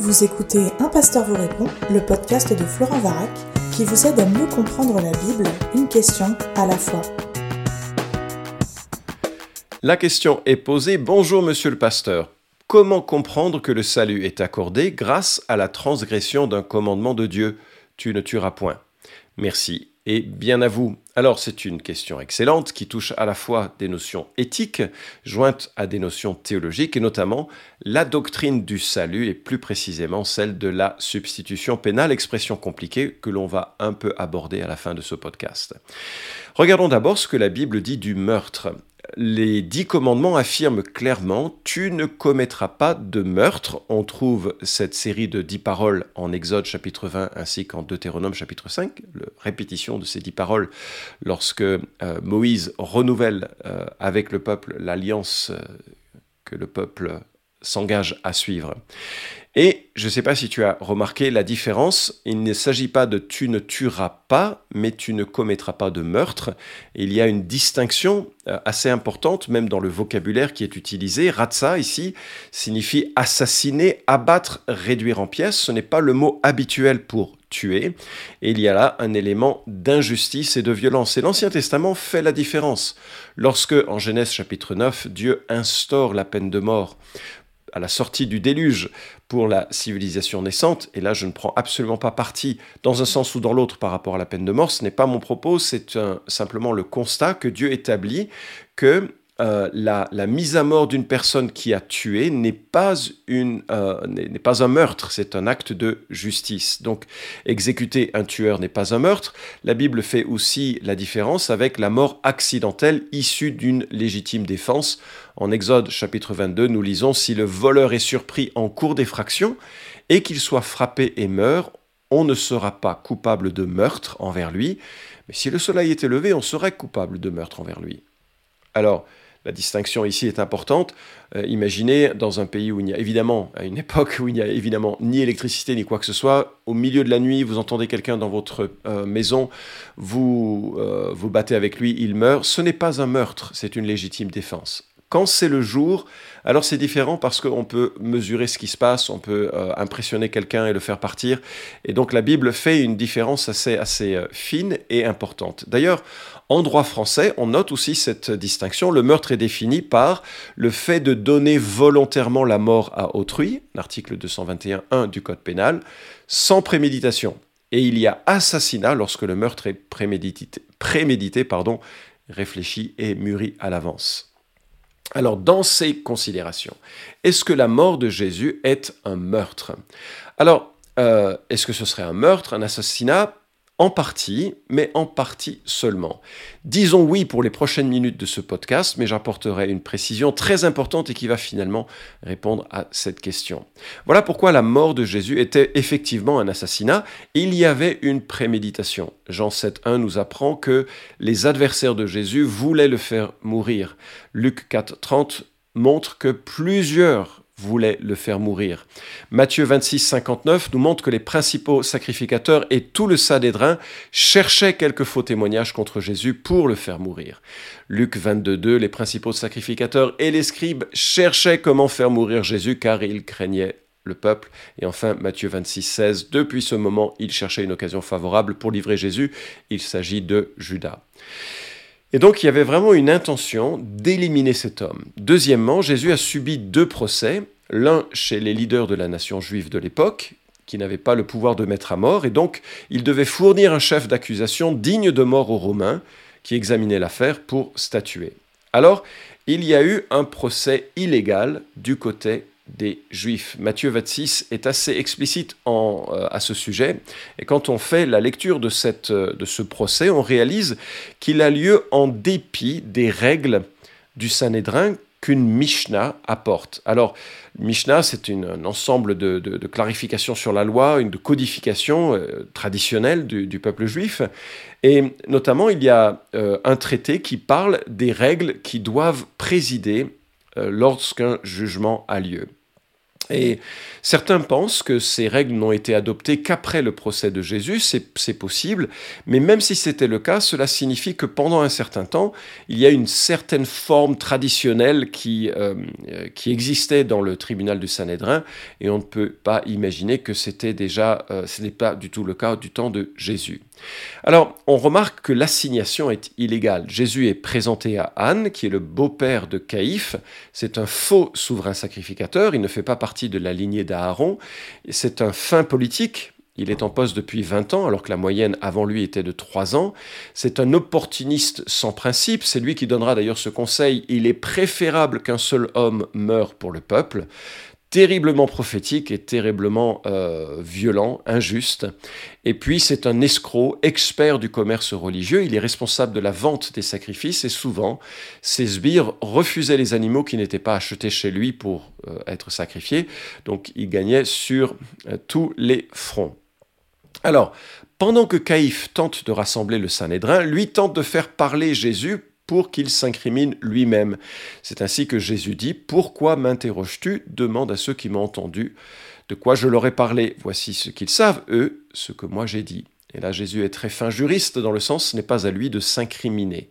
Vous écoutez Un pasteur vous répond, le podcast de Florent Varac, qui vous aide à mieux comprendre la Bible, une question à la fois. La question est posée, bonjour monsieur le pasteur. Comment comprendre que le salut est accordé grâce à la transgression d'un commandement de Dieu? Tu ne tueras point. Merci et bien à vous. Alors c'est une question excellente qui touche à la fois des notions éthiques jointes à des notions théologiques et notamment la doctrine du salut et plus précisément celle de la substitution pénale, expression compliquée que l'on va un peu aborder à la fin de ce podcast. Regardons d'abord ce que la Bible dit du meurtre les dix commandements affirment clairement Tu ne commettras pas de meurtre. On trouve cette série de dix paroles en Exode chapitre 20 ainsi qu'en Deutéronome chapitre 5, la répétition de ces dix paroles lorsque euh, Moïse renouvelle euh, avec le peuple l'alliance euh, que le peuple s'engage à suivre. Et je ne sais pas si tu as remarqué la différence, il ne s'agit pas de tu ne tueras pas, mais tu ne commettras pas de meurtre. il y a une distinction euh, assez importante, même dans le vocabulaire qui est utilisé. Ratsa, ici, signifie assassiner, abattre, réduire en pièces. Ce n'est pas le mot habituel pour tuer. Et il y a là un élément d'injustice et de violence. Et l'Ancien Testament fait la différence. Lorsque, en Genèse chapitre 9, Dieu instaure la peine de mort à la sortie du déluge pour la civilisation naissante, et là je ne prends absolument pas parti dans un sens ou dans l'autre par rapport à la peine de mort, ce n'est pas mon propos, c'est simplement le constat que Dieu établit que euh, la, mise à mort d'une personne qui a tué n'est pas, euh, n'est pas un meurtre, c'est un acte de justice. Donc exécuter un tueur n'est pas un meurtre. La Bible fait aussi la différence avec la mort accidentelle issue d'une légitime défense. En Exode chapitre 22, nous lisons, Si le voleur est surpris en cours d'effraction et qu'il soit frappé et meurt, on ne sera pas coupable de meurtre envers lui, mais si le soleil était levé, on serait coupable de meurtre envers lui. Alors, la distinction ici est importante. Euh, imaginez dans un pays où il n'y a évidemment, à une époque où il n'y a évidemment ni électricité ni quoi que ce soit, au milieu de la nuit, vous entendez quelqu'un dans votre euh, maison, vous euh, vous battez avec lui, il meurt. Ce n'est pas un meurtre, c'est une légitime défense. Quand c'est le jour, alors c'est différent parce qu'on peut mesurer ce qui se passe, on peut impressionner quelqu'un et le faire partir. Et donc la Bible fait une différence assez, assez fine et importante. D'ailleurs, en droit français, on note aussi cette distinction. Le meurtre est défini par le fait de donner volontairement la mort à autrui, l'article 221.1 du Code pénal, sans préméditation. Et il y a assassinat lorsque le meurtre est prémédité, prémédité pardon, réfléchi et mûri à l'avance. Alors, dans ces considérations, est-ce que la mort de Jésus est un meurtre? Alors, euh, est-ce que ce serait un meurtre, un assassinat? En partie, mais en partie seulement. Disons oui pour les prochaines minutes de ce podcast, mais j'apporterai une précision très importante et qui va finalement répondre à cette question. Voilà pourquoi la mort de Jésus était effectivement un assassinat. Il y avait une préméditation. Jean 7.1 nous apprend que les adversaires de Jésus voulaient le faire mourir. Luc 4.30 montre que plusieurs voulait le faire mourir. Matthieu 26, 59 nous montre que les principaux sacrificateurs et tout le Sadédrin cherchaient quelques faux témoignages contre Jésus pour le faire mourir. Luc 22, 2, les principaux sacrificateurs et les scribes cherchaient comment faire mourir Jésus car ils craignaient le peuple. Et enfin, Matthieu 26, 16, depuis ce moment, ils cherchaient une occasion favorable pour livrer Jésus. Il s'agit de Judas. Et donc il y avait vraiment une intention d'éliminer cet homme. Deuxièmement, Jésus a subi deux procès, l'un chez les leaders de la nation juive de l'époque, qui n'avaient pas le pouvoir de mettre à mort, et donc il devait fournir un chef d'accusation digne de mort aux Romains, qui examinait l'affaire pour statuer. Alors, il y a eu un procès illégal du côté des Juifs. Matthieu 26 est assez explicite euh, à ce sujet, et quand on fait la lecture euh, de ce procès, on réalise qu'il a lieu en dépit des règles du Sanhédrin qu'une Mishnah apporte. Alors, Mishnah, c'est un ensemble de, clarifications sur la loi, une codification euh, traditionnelle du, peuple juif, et notamment il y a un traité qui parle des règles qui doivent présider lorsqu'un jugement a lieu. Et certains pensent que ces règles n'ont été adoptées qu'après le procès de Jésus, c'est possible, mais même si c'était le cas, cela signifie que pendant un certain temps, il y a une certaine forme traditionnelle qui, euh, qui existait dans le tribunal du Sanhédrin, et on ne peut pas imaginer que c'était déjà, euh, ce n'est pas du tout le cas du temps de Jésus. Alors, on remarque que l'assignation est illégale. Jésus est présenté à Anne, qui est le beau-père de Caïphe. C'est un faux souverain sacrificateur, il ne fait pas partie de la lignée d'Aaron. C'est un fin politique, il est en poste depuis 20 ans, alors que la moyenne avant lui était de 3 ans. C'est un opportuniste sans principe. C'est lui qui donnera d'ailleurs ce conseil. Il est préférable qu'un seul homme meure pour le peuple terriblement prophétique et terriblement euh, violent, injuste. Et puis c'est un escroc, expert du commerce religieux, il est responsable de la vente des sacrifices et souvent ses sbires refusaient les animaux qui n'étaient pas achetés chez lui pour euh, être sacrifiés, donc il gagnait sur euh, tous les fronts. Alors, pendant que Caïphe tente de rassembler le Sanhédrin, lui tente de faire parler Jésus pour qu'il s'incrimine lui-même. C'est ainsi que Jésus dit Pourquoi m'interroges-tu? Demande à ceux qui m'ont entendu de quoi je leur ai parlé. Voici ce qu'ils savent, eux, ce que moi j'ai dit. Et là, Jésus est très fin juriste dans le sens, ce n'est pas à lui de s'incriminer.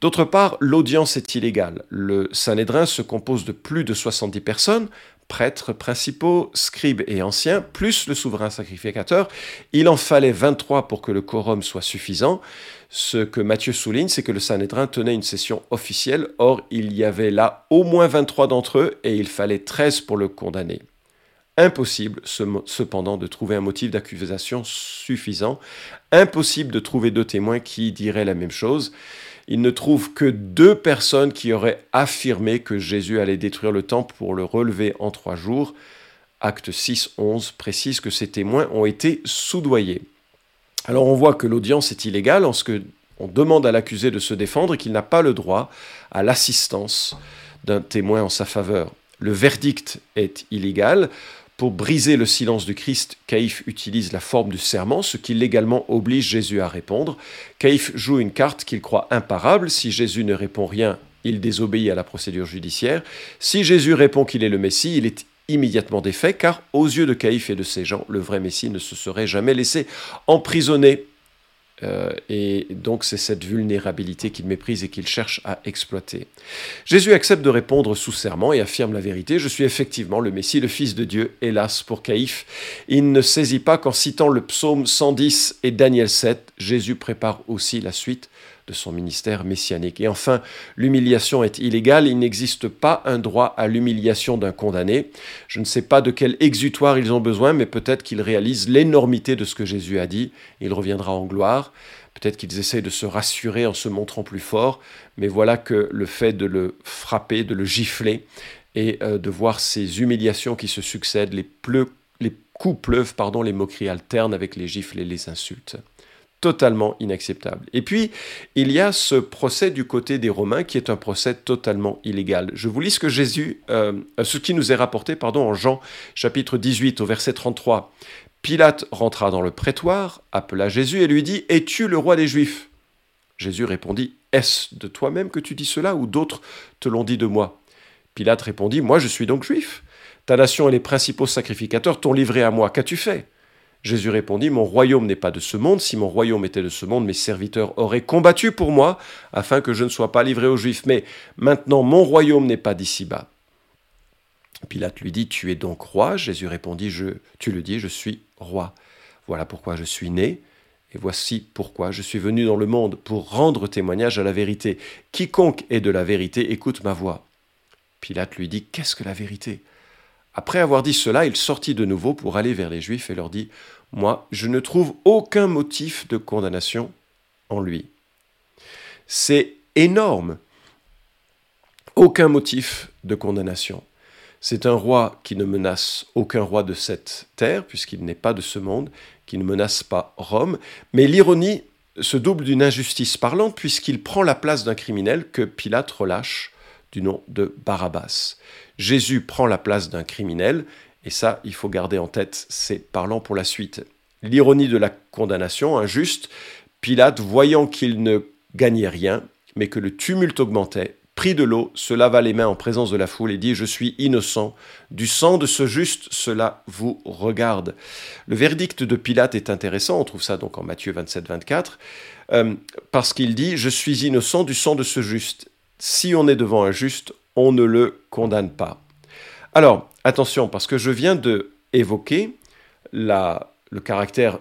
D'autre part, l'audience est illégale. Le Sanhédrin se compose de plus de 70 personnes, prêtres principaux, scribes et anciens, plus le souverain sacrificateur. Il en fallait 23 pour que le quorum soit suffisant. Ce que Matthieu souligne, c'est que le Sanhédrin tenait une session officielle, or il y avait là au moins 23 d'entre eux et il fallait 13 pour le condamner. Impossible cependant de trouver un motif d'accusation suffisant, impossible de trouver deux témoins qui diraient la même chose il ne trouve que deux personnes qui auraient affirmé que Jésus allait détruire le temple pour le relever en trois jours. Acte 6, 11 précise que ces témoins ont été soudoyés. Alors on voit que l'audience est illégale en ce que on demande à l'accusé de se défendre et qu'il n'a pas le droit à l'assistance d'un témoin en sa faveur. Le verdict est illégal. Pour briser le silence du Christ, Caïphe utilise la forme du serment, ce qui légalement oblige Jésus à répondre. Caïphe joue une carte qu'il croit imparable. Si Jésus ne répond rien, il désobéit à la procédure judiciaire. Si Jésus répond qu'il est le Messie, il est immédiatement défait, car aux yeux de Caïphe et de ses gens, le vrai Messie ne se serait jamais laissé emprisonner euh, et donc c'est cette vulnérabilité qu'il méprise et qu'il cherche à exploiter. Jésus accepte de répondre sous serment et affirme la vérité. Je suis effectivement le Messie, le Fils de Dieu. Hélas pour Caïphe, il ne saisit pas qu'en citant le psaume 110 et Daniel 7, Jésus prépare aussi la suite de son ministère messianique. Et enfin, l'humiliation est illégale, il n'existe pas un droit à l'humiliation d'un condamné. Je ne sais pas de quel exutoire ils ont besoin, mais peut-être qu'ils réalisent l'énormité de ce que Jésus a dit, il reviendra en gloire. Peut-être qu'ils essaient de se rassurer en se montrant plus fort, mais voilà que le fait de le frapper, de le gifler, et euh, de voir ces humiliations qui se succèdent, les, les coups pleuvent, pardon, les moqueries alternent avec les gifles et les insultes totalement inacceptable. Et puis, il y a ce procès du côté des Romains qui est un procès totalement illégal. Je vous lis ce que Jésus, euh, ce qui nous est rapporté, pardon, en Jean chapitre 18 au verset 33. Pilate rentra dans le prétoire, appela Jésus et lui dit Es-tu le roi des Juifs? Jésus répondit Est-ce de toi-même que tu dis cela ou d'autres te l'ont dit de moi? Pilate répondit Moi je suis donc juif. Ta nation et les principaux sacrificateurs t'ont livré à moi. Qu'as-tu fait? Jésus répondit, Mon royaume n'est pas de ce monde, si mon royaume était de ce monde, mes serviteurs auraient combattu pour moi, afin que je ne sois pas livré aux Juifs, mais maintenant mon royaume n'est pas d'ici-bas. Pilate lui dit, Tu es donc roi Jésus répondit, Tu le dis, je suis roi. Voilà pourquoi je suis né, et voici pourquoi je suis venu dans le monde, pour rendre témoignage à la vérité. Quiconque est de la vérité, écoute ma voix. Pilate lui dit, Qu'est-ce que la vérité? Après avoir dit cela, il sortit de nouveau pour aller vers les Juifs et leur dit, Moi, je ne trouve aucun motif de condamnation en lui. C'est énorme. Aucun motif de condamnation. C'est un roi qui ne menace aucun roi de cette terre, puisqu'il n'est pas de ce monde, qui ne menace pas Rome. Mais l'ironie se double d'une injustice parlante, puisqu'il prend la place d'un criminel que Pilate relâche du nom de Barabbas. Jésus prend la place d'un criminel, et ça, il faut garder en tête, c'est parlant pour la suite. L'ironie de la condamnation injuste, Pilate, voyant qu'il ne gagnait rien, mais que le tumulte augmentait, prit de l'eau, se lava les mains en présence de la foule et dit, Je suis innocent, du sang de ce juste, cela vous regarde. Le verdict de Pilate est intéressant, on trouve ça donc en Matthieu 27, 24, euh, parce qu'il dit, Je suis innocent du sang de ce juste. Si on est devant un juste, on ne le condamne pas. Alors, attention, parce que je viens de évoquer le caractère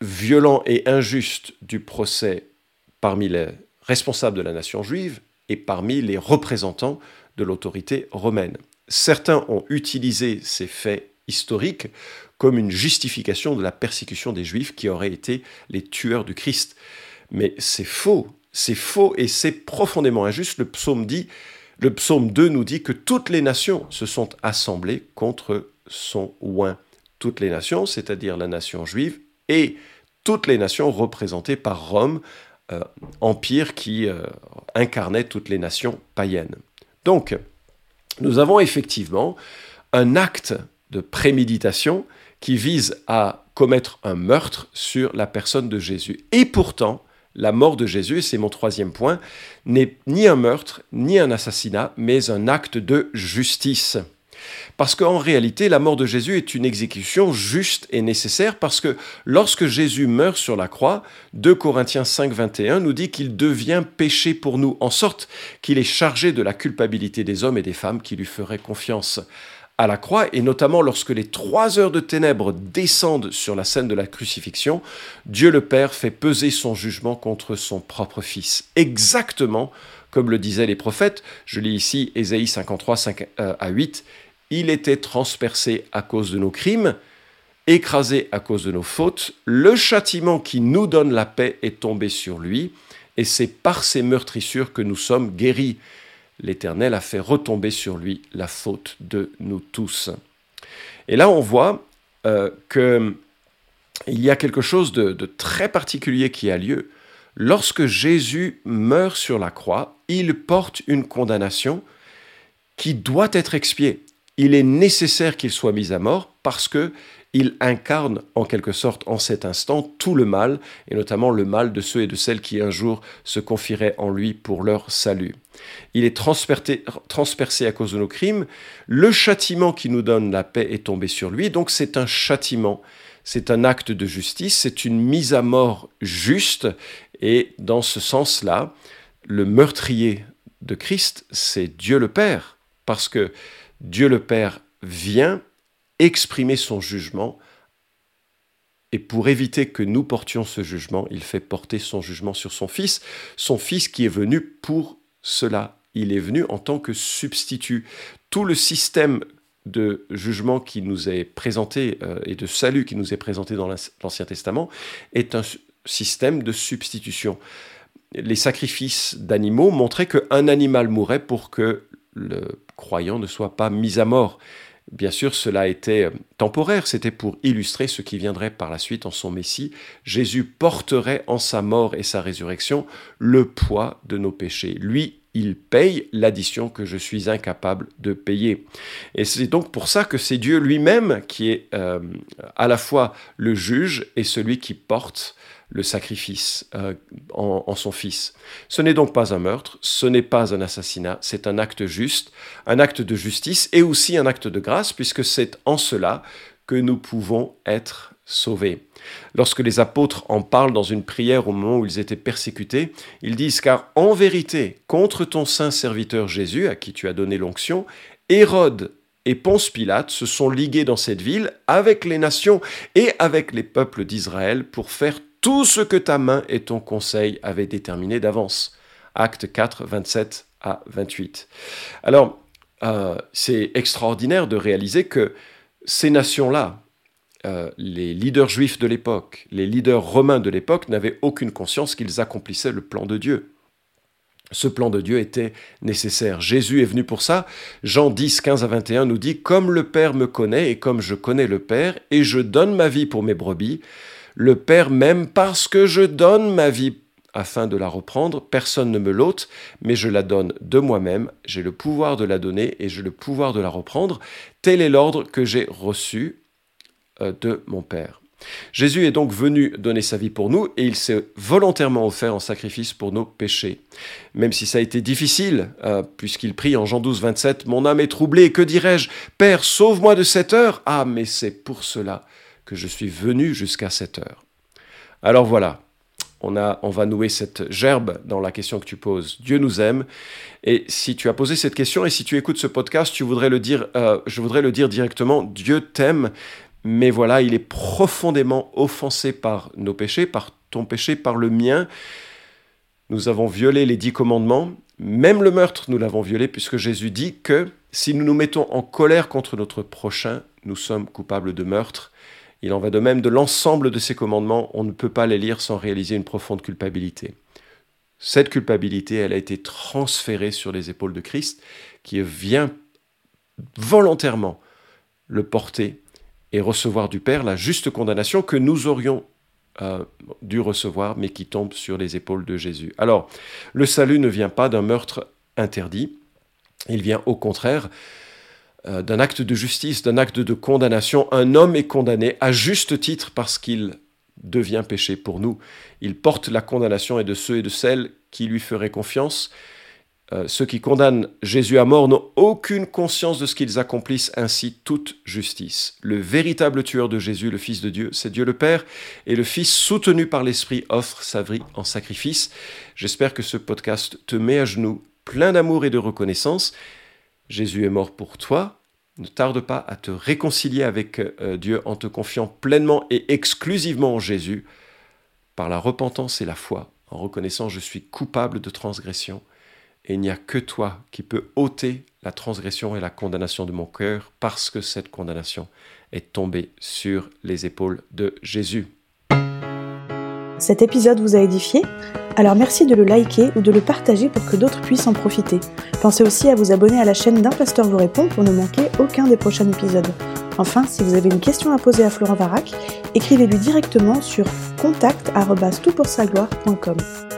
violent et injuste du procès parmi les responsables de la nation juive et parmi les représentants de l'autorité romaine. Certains ont utilisé ces faits historiques comme une justification de la persécution des juifs qui auraient été les tueurs du Christ. Mais c'est faux, c'est faux et c'est profondément injuste. Le psaume dit, le psaume 2 nous dit que toutes les nations se sont assemblées contre son oin. Toutes les nations, c'est-à-dire la nation juive et toutes les nations représentées par Rome, euh, empire qui euh, incarnait toutes les nations païennes. Donc, nous avons effectivement un acte de préméditation qui vise à commettre un meurtre sur la personne de Jésus. Et pourtant, la mort de Jésus, c'est mon troisième point, n'est ni un meurtre, ni un assassinat, mais un acte de justice. Parce qu'en réalité, la mort de Jésus est une exécution juste et nécessaire parce que lorsque Jésus meurt sur la croix, 2 Corinthiens 5, 21 nous dit qu'il devient péché pour nous, en sorte qu'il est chargé de la culpabilité des hommes et des femmes qui lui feraient confiance à la croix, et notamment lorsque les trois heures de ténèbres descendent sur la scène de la crucifixion, Dieu le Père fait peser son jugement contre son propre Fils, exactement comme le disaient les prophètes. Je lis ici Ésaïe 53, 5 euh, à 8 il était transpercé à cause de nos crimes, écrasé à cause de nos fautes, le châtiment qui nous donne la paix est tombé sur lui, et c'est par ses meurtrissures que nous sommes guéris. L'Éternel a fait retomber sur lui la faute de nous tous. Et là, on voit euh, qu'il y a quelque chose de très particulier qui a lieu. Lorsque Jésus meurt sur la croix, il porte une condamnation qui doit être expiée il est nécessaire qu'il soit mis à mort parce que il incarne en quelque sorte en cet instant tout le mal, et notamment le mal de ceux et de celles qui un jour se confieraient en lui pour leur salut. Il est transpercé à cause de nos crimes, le châtiment qui nous donne la paix est tombé sur lui, donc c'est un châtiment, c'est un acte de justice, c'est une mise à mort juste, et dans ce sens-là, le meurtrier de Christ, c'est Dieu le Père, parce que Dieu le Père vient exprimer son jugement et pour éviter que nous portions ce jugement, il fait porter son jugement sur son Fils, son Fils qui est venu pour cela. Il est venu en tant que substitut. Tout le système de jugement qui nous est présenté euh, et de salut qui nous est présenté dans l'Ancien Testament est un système de substitution. Les sacrifices d'animaux montraient qu'un animal mourait pour que le croyant ne soit pas mis à mort. Bien sûr, cela était euh, temporaire, c'était pour illustrer ce qui viendrait par la suite en son Messie. Jésus porterait en sa mort et sa résurrection le poids de nos péchés. Lui, il paye l'addition que je suis incapable de payer. Et c'est donc pour ça que c'est Dieu lui-même qui est euh, à la fois le juge et celui qui porte le sacrifice euh, en, son Fils. Ce n'est donc pas un meurtre, ce n'est pas un assassinat, c'est un acte juste, un acte de justice et aussi un acte de grâce, puisque c'est en cela que nous pouvons être sauvés. Lorsque les apôtres en parlent dans une prière au moment où ils étaient persécutés, ils disent car en vérité, contre ton saint serviteur Jésus, à qui tu as donné l'onction, Hérode et Ponce Pilate se sont ligués dans cette ville avec les nations et avec les peuples d'Israël pour faire tout ce que ta main et ton conseil avaient déterminé d'avance. Acte 4, 27 à 28. Alors, euh, c'est extraordinaire de réaliser que ces nations-là, euh, les leaders juifs de l'époque, les leaders romains de l'époque n'avaient aucune conscience qu'ils accomplissaient le plan de Dieu. Ce plan de Dieu était nécessaire. Jésus est venu pour ça. Jean 10, 15 à 21 nous dit, Comme le Père me connaît et comme je connais le Père, et je donne ma vie pour mes brebis, le Père m'aime parce que je donne ma vie afin de la reprendre. Personne ne me l'ôte, mais je la donne de moi-même. J'ai le pouvoir de la donner et j'ai le pouvoir de la reprendre. Tel est l'ordre que j'ai reçu de mon Père. Jésus est donc venu donner sa vie pour nous et il s'est volontairement offert en sacrifice pour nos péchés. Même si ça a été difficile, euh, puisqu'il prie en Jean 12, 27, Mon âme est troublée, que dirais-je? Père, sauve-moi de cette heure Ah, mais c'est pour cela que je suis venu jusqu'à cette heure. Alors voilà, on, a, on va nouer cette gerbe dans la question que tu poses. Dieu nous aime. Et si tu as posé cette question et si tu écoutes ce podcast, tu voudrais le dire, euh, je voudrais le dire directement, Dieu t'aime, mais voilà, il est profondément offensé par nos péchés, par ton péché, par le mien. Nous avons violé les dix commandements, même le meurtre, nous l'avons violé, puisque Jésus dit que si nous nous mettons en colère contre notre prochain, nous sommes coupables de meurtre. Il en va de même de l'ensemble de ces commandements, on ne peut pas les lire sans réaliser une profonde culpabilité. Cette culpabilité, elle a été transférée sur les épaules de Christ, qui vient volontairement le porter et recevoir du Père la juste condamnation que nous aurions euh, dû recevoir, mais qui tombe sur les épaules de Jésus. Alors, le salut ne vient pas d'un meurtre interdit, il vient au contraire euh, d'un acte de justice, d'un acte de condamnation. Un homme est condamné à juste titre parce qu'il devient péché pour nous. Il porte la condamnation et de ceux et de celles qui lui feraient confiance. Euh, ceux qui condamnent Jésus à mort n'ont aucune conscience de ce qu'ils accomplissent ainsi toute justice. Le véritable tueur de Jésus, le Fils de Dieu, c'est Dieu le Père, et le Fils soutenu par l'Esprit offre sa vie en sacrifice. J'espère que ce podcast te met à genoux, plein d'amour et de reconnaissance. Jésus est mort pour toi. Ne tarde pas à te réconcilier avec euh, Dieu en te confiant pleinement et exclusivement en Jésus par la repentance et la foi, en reconnaissant je suis coupable de transgression et il n'y a que toi qui peux ôter la transgression et la condamnation de mon cœur parce que cette condamnation est tombée sur les épaules de Jésus. Cet épisode vous a édifié? Alors merci de le liker ou de le partager pour que d'autres puissent en profiter. Pensez aussi à vous abonner à la chaîne d'un pasteur vous répond pour ne manquer aucun des prochains épisodes. Enfin, si vous avez une question à poser à Florent Varac, écrivez-lui directement sur contact@toutpoursagloire.com.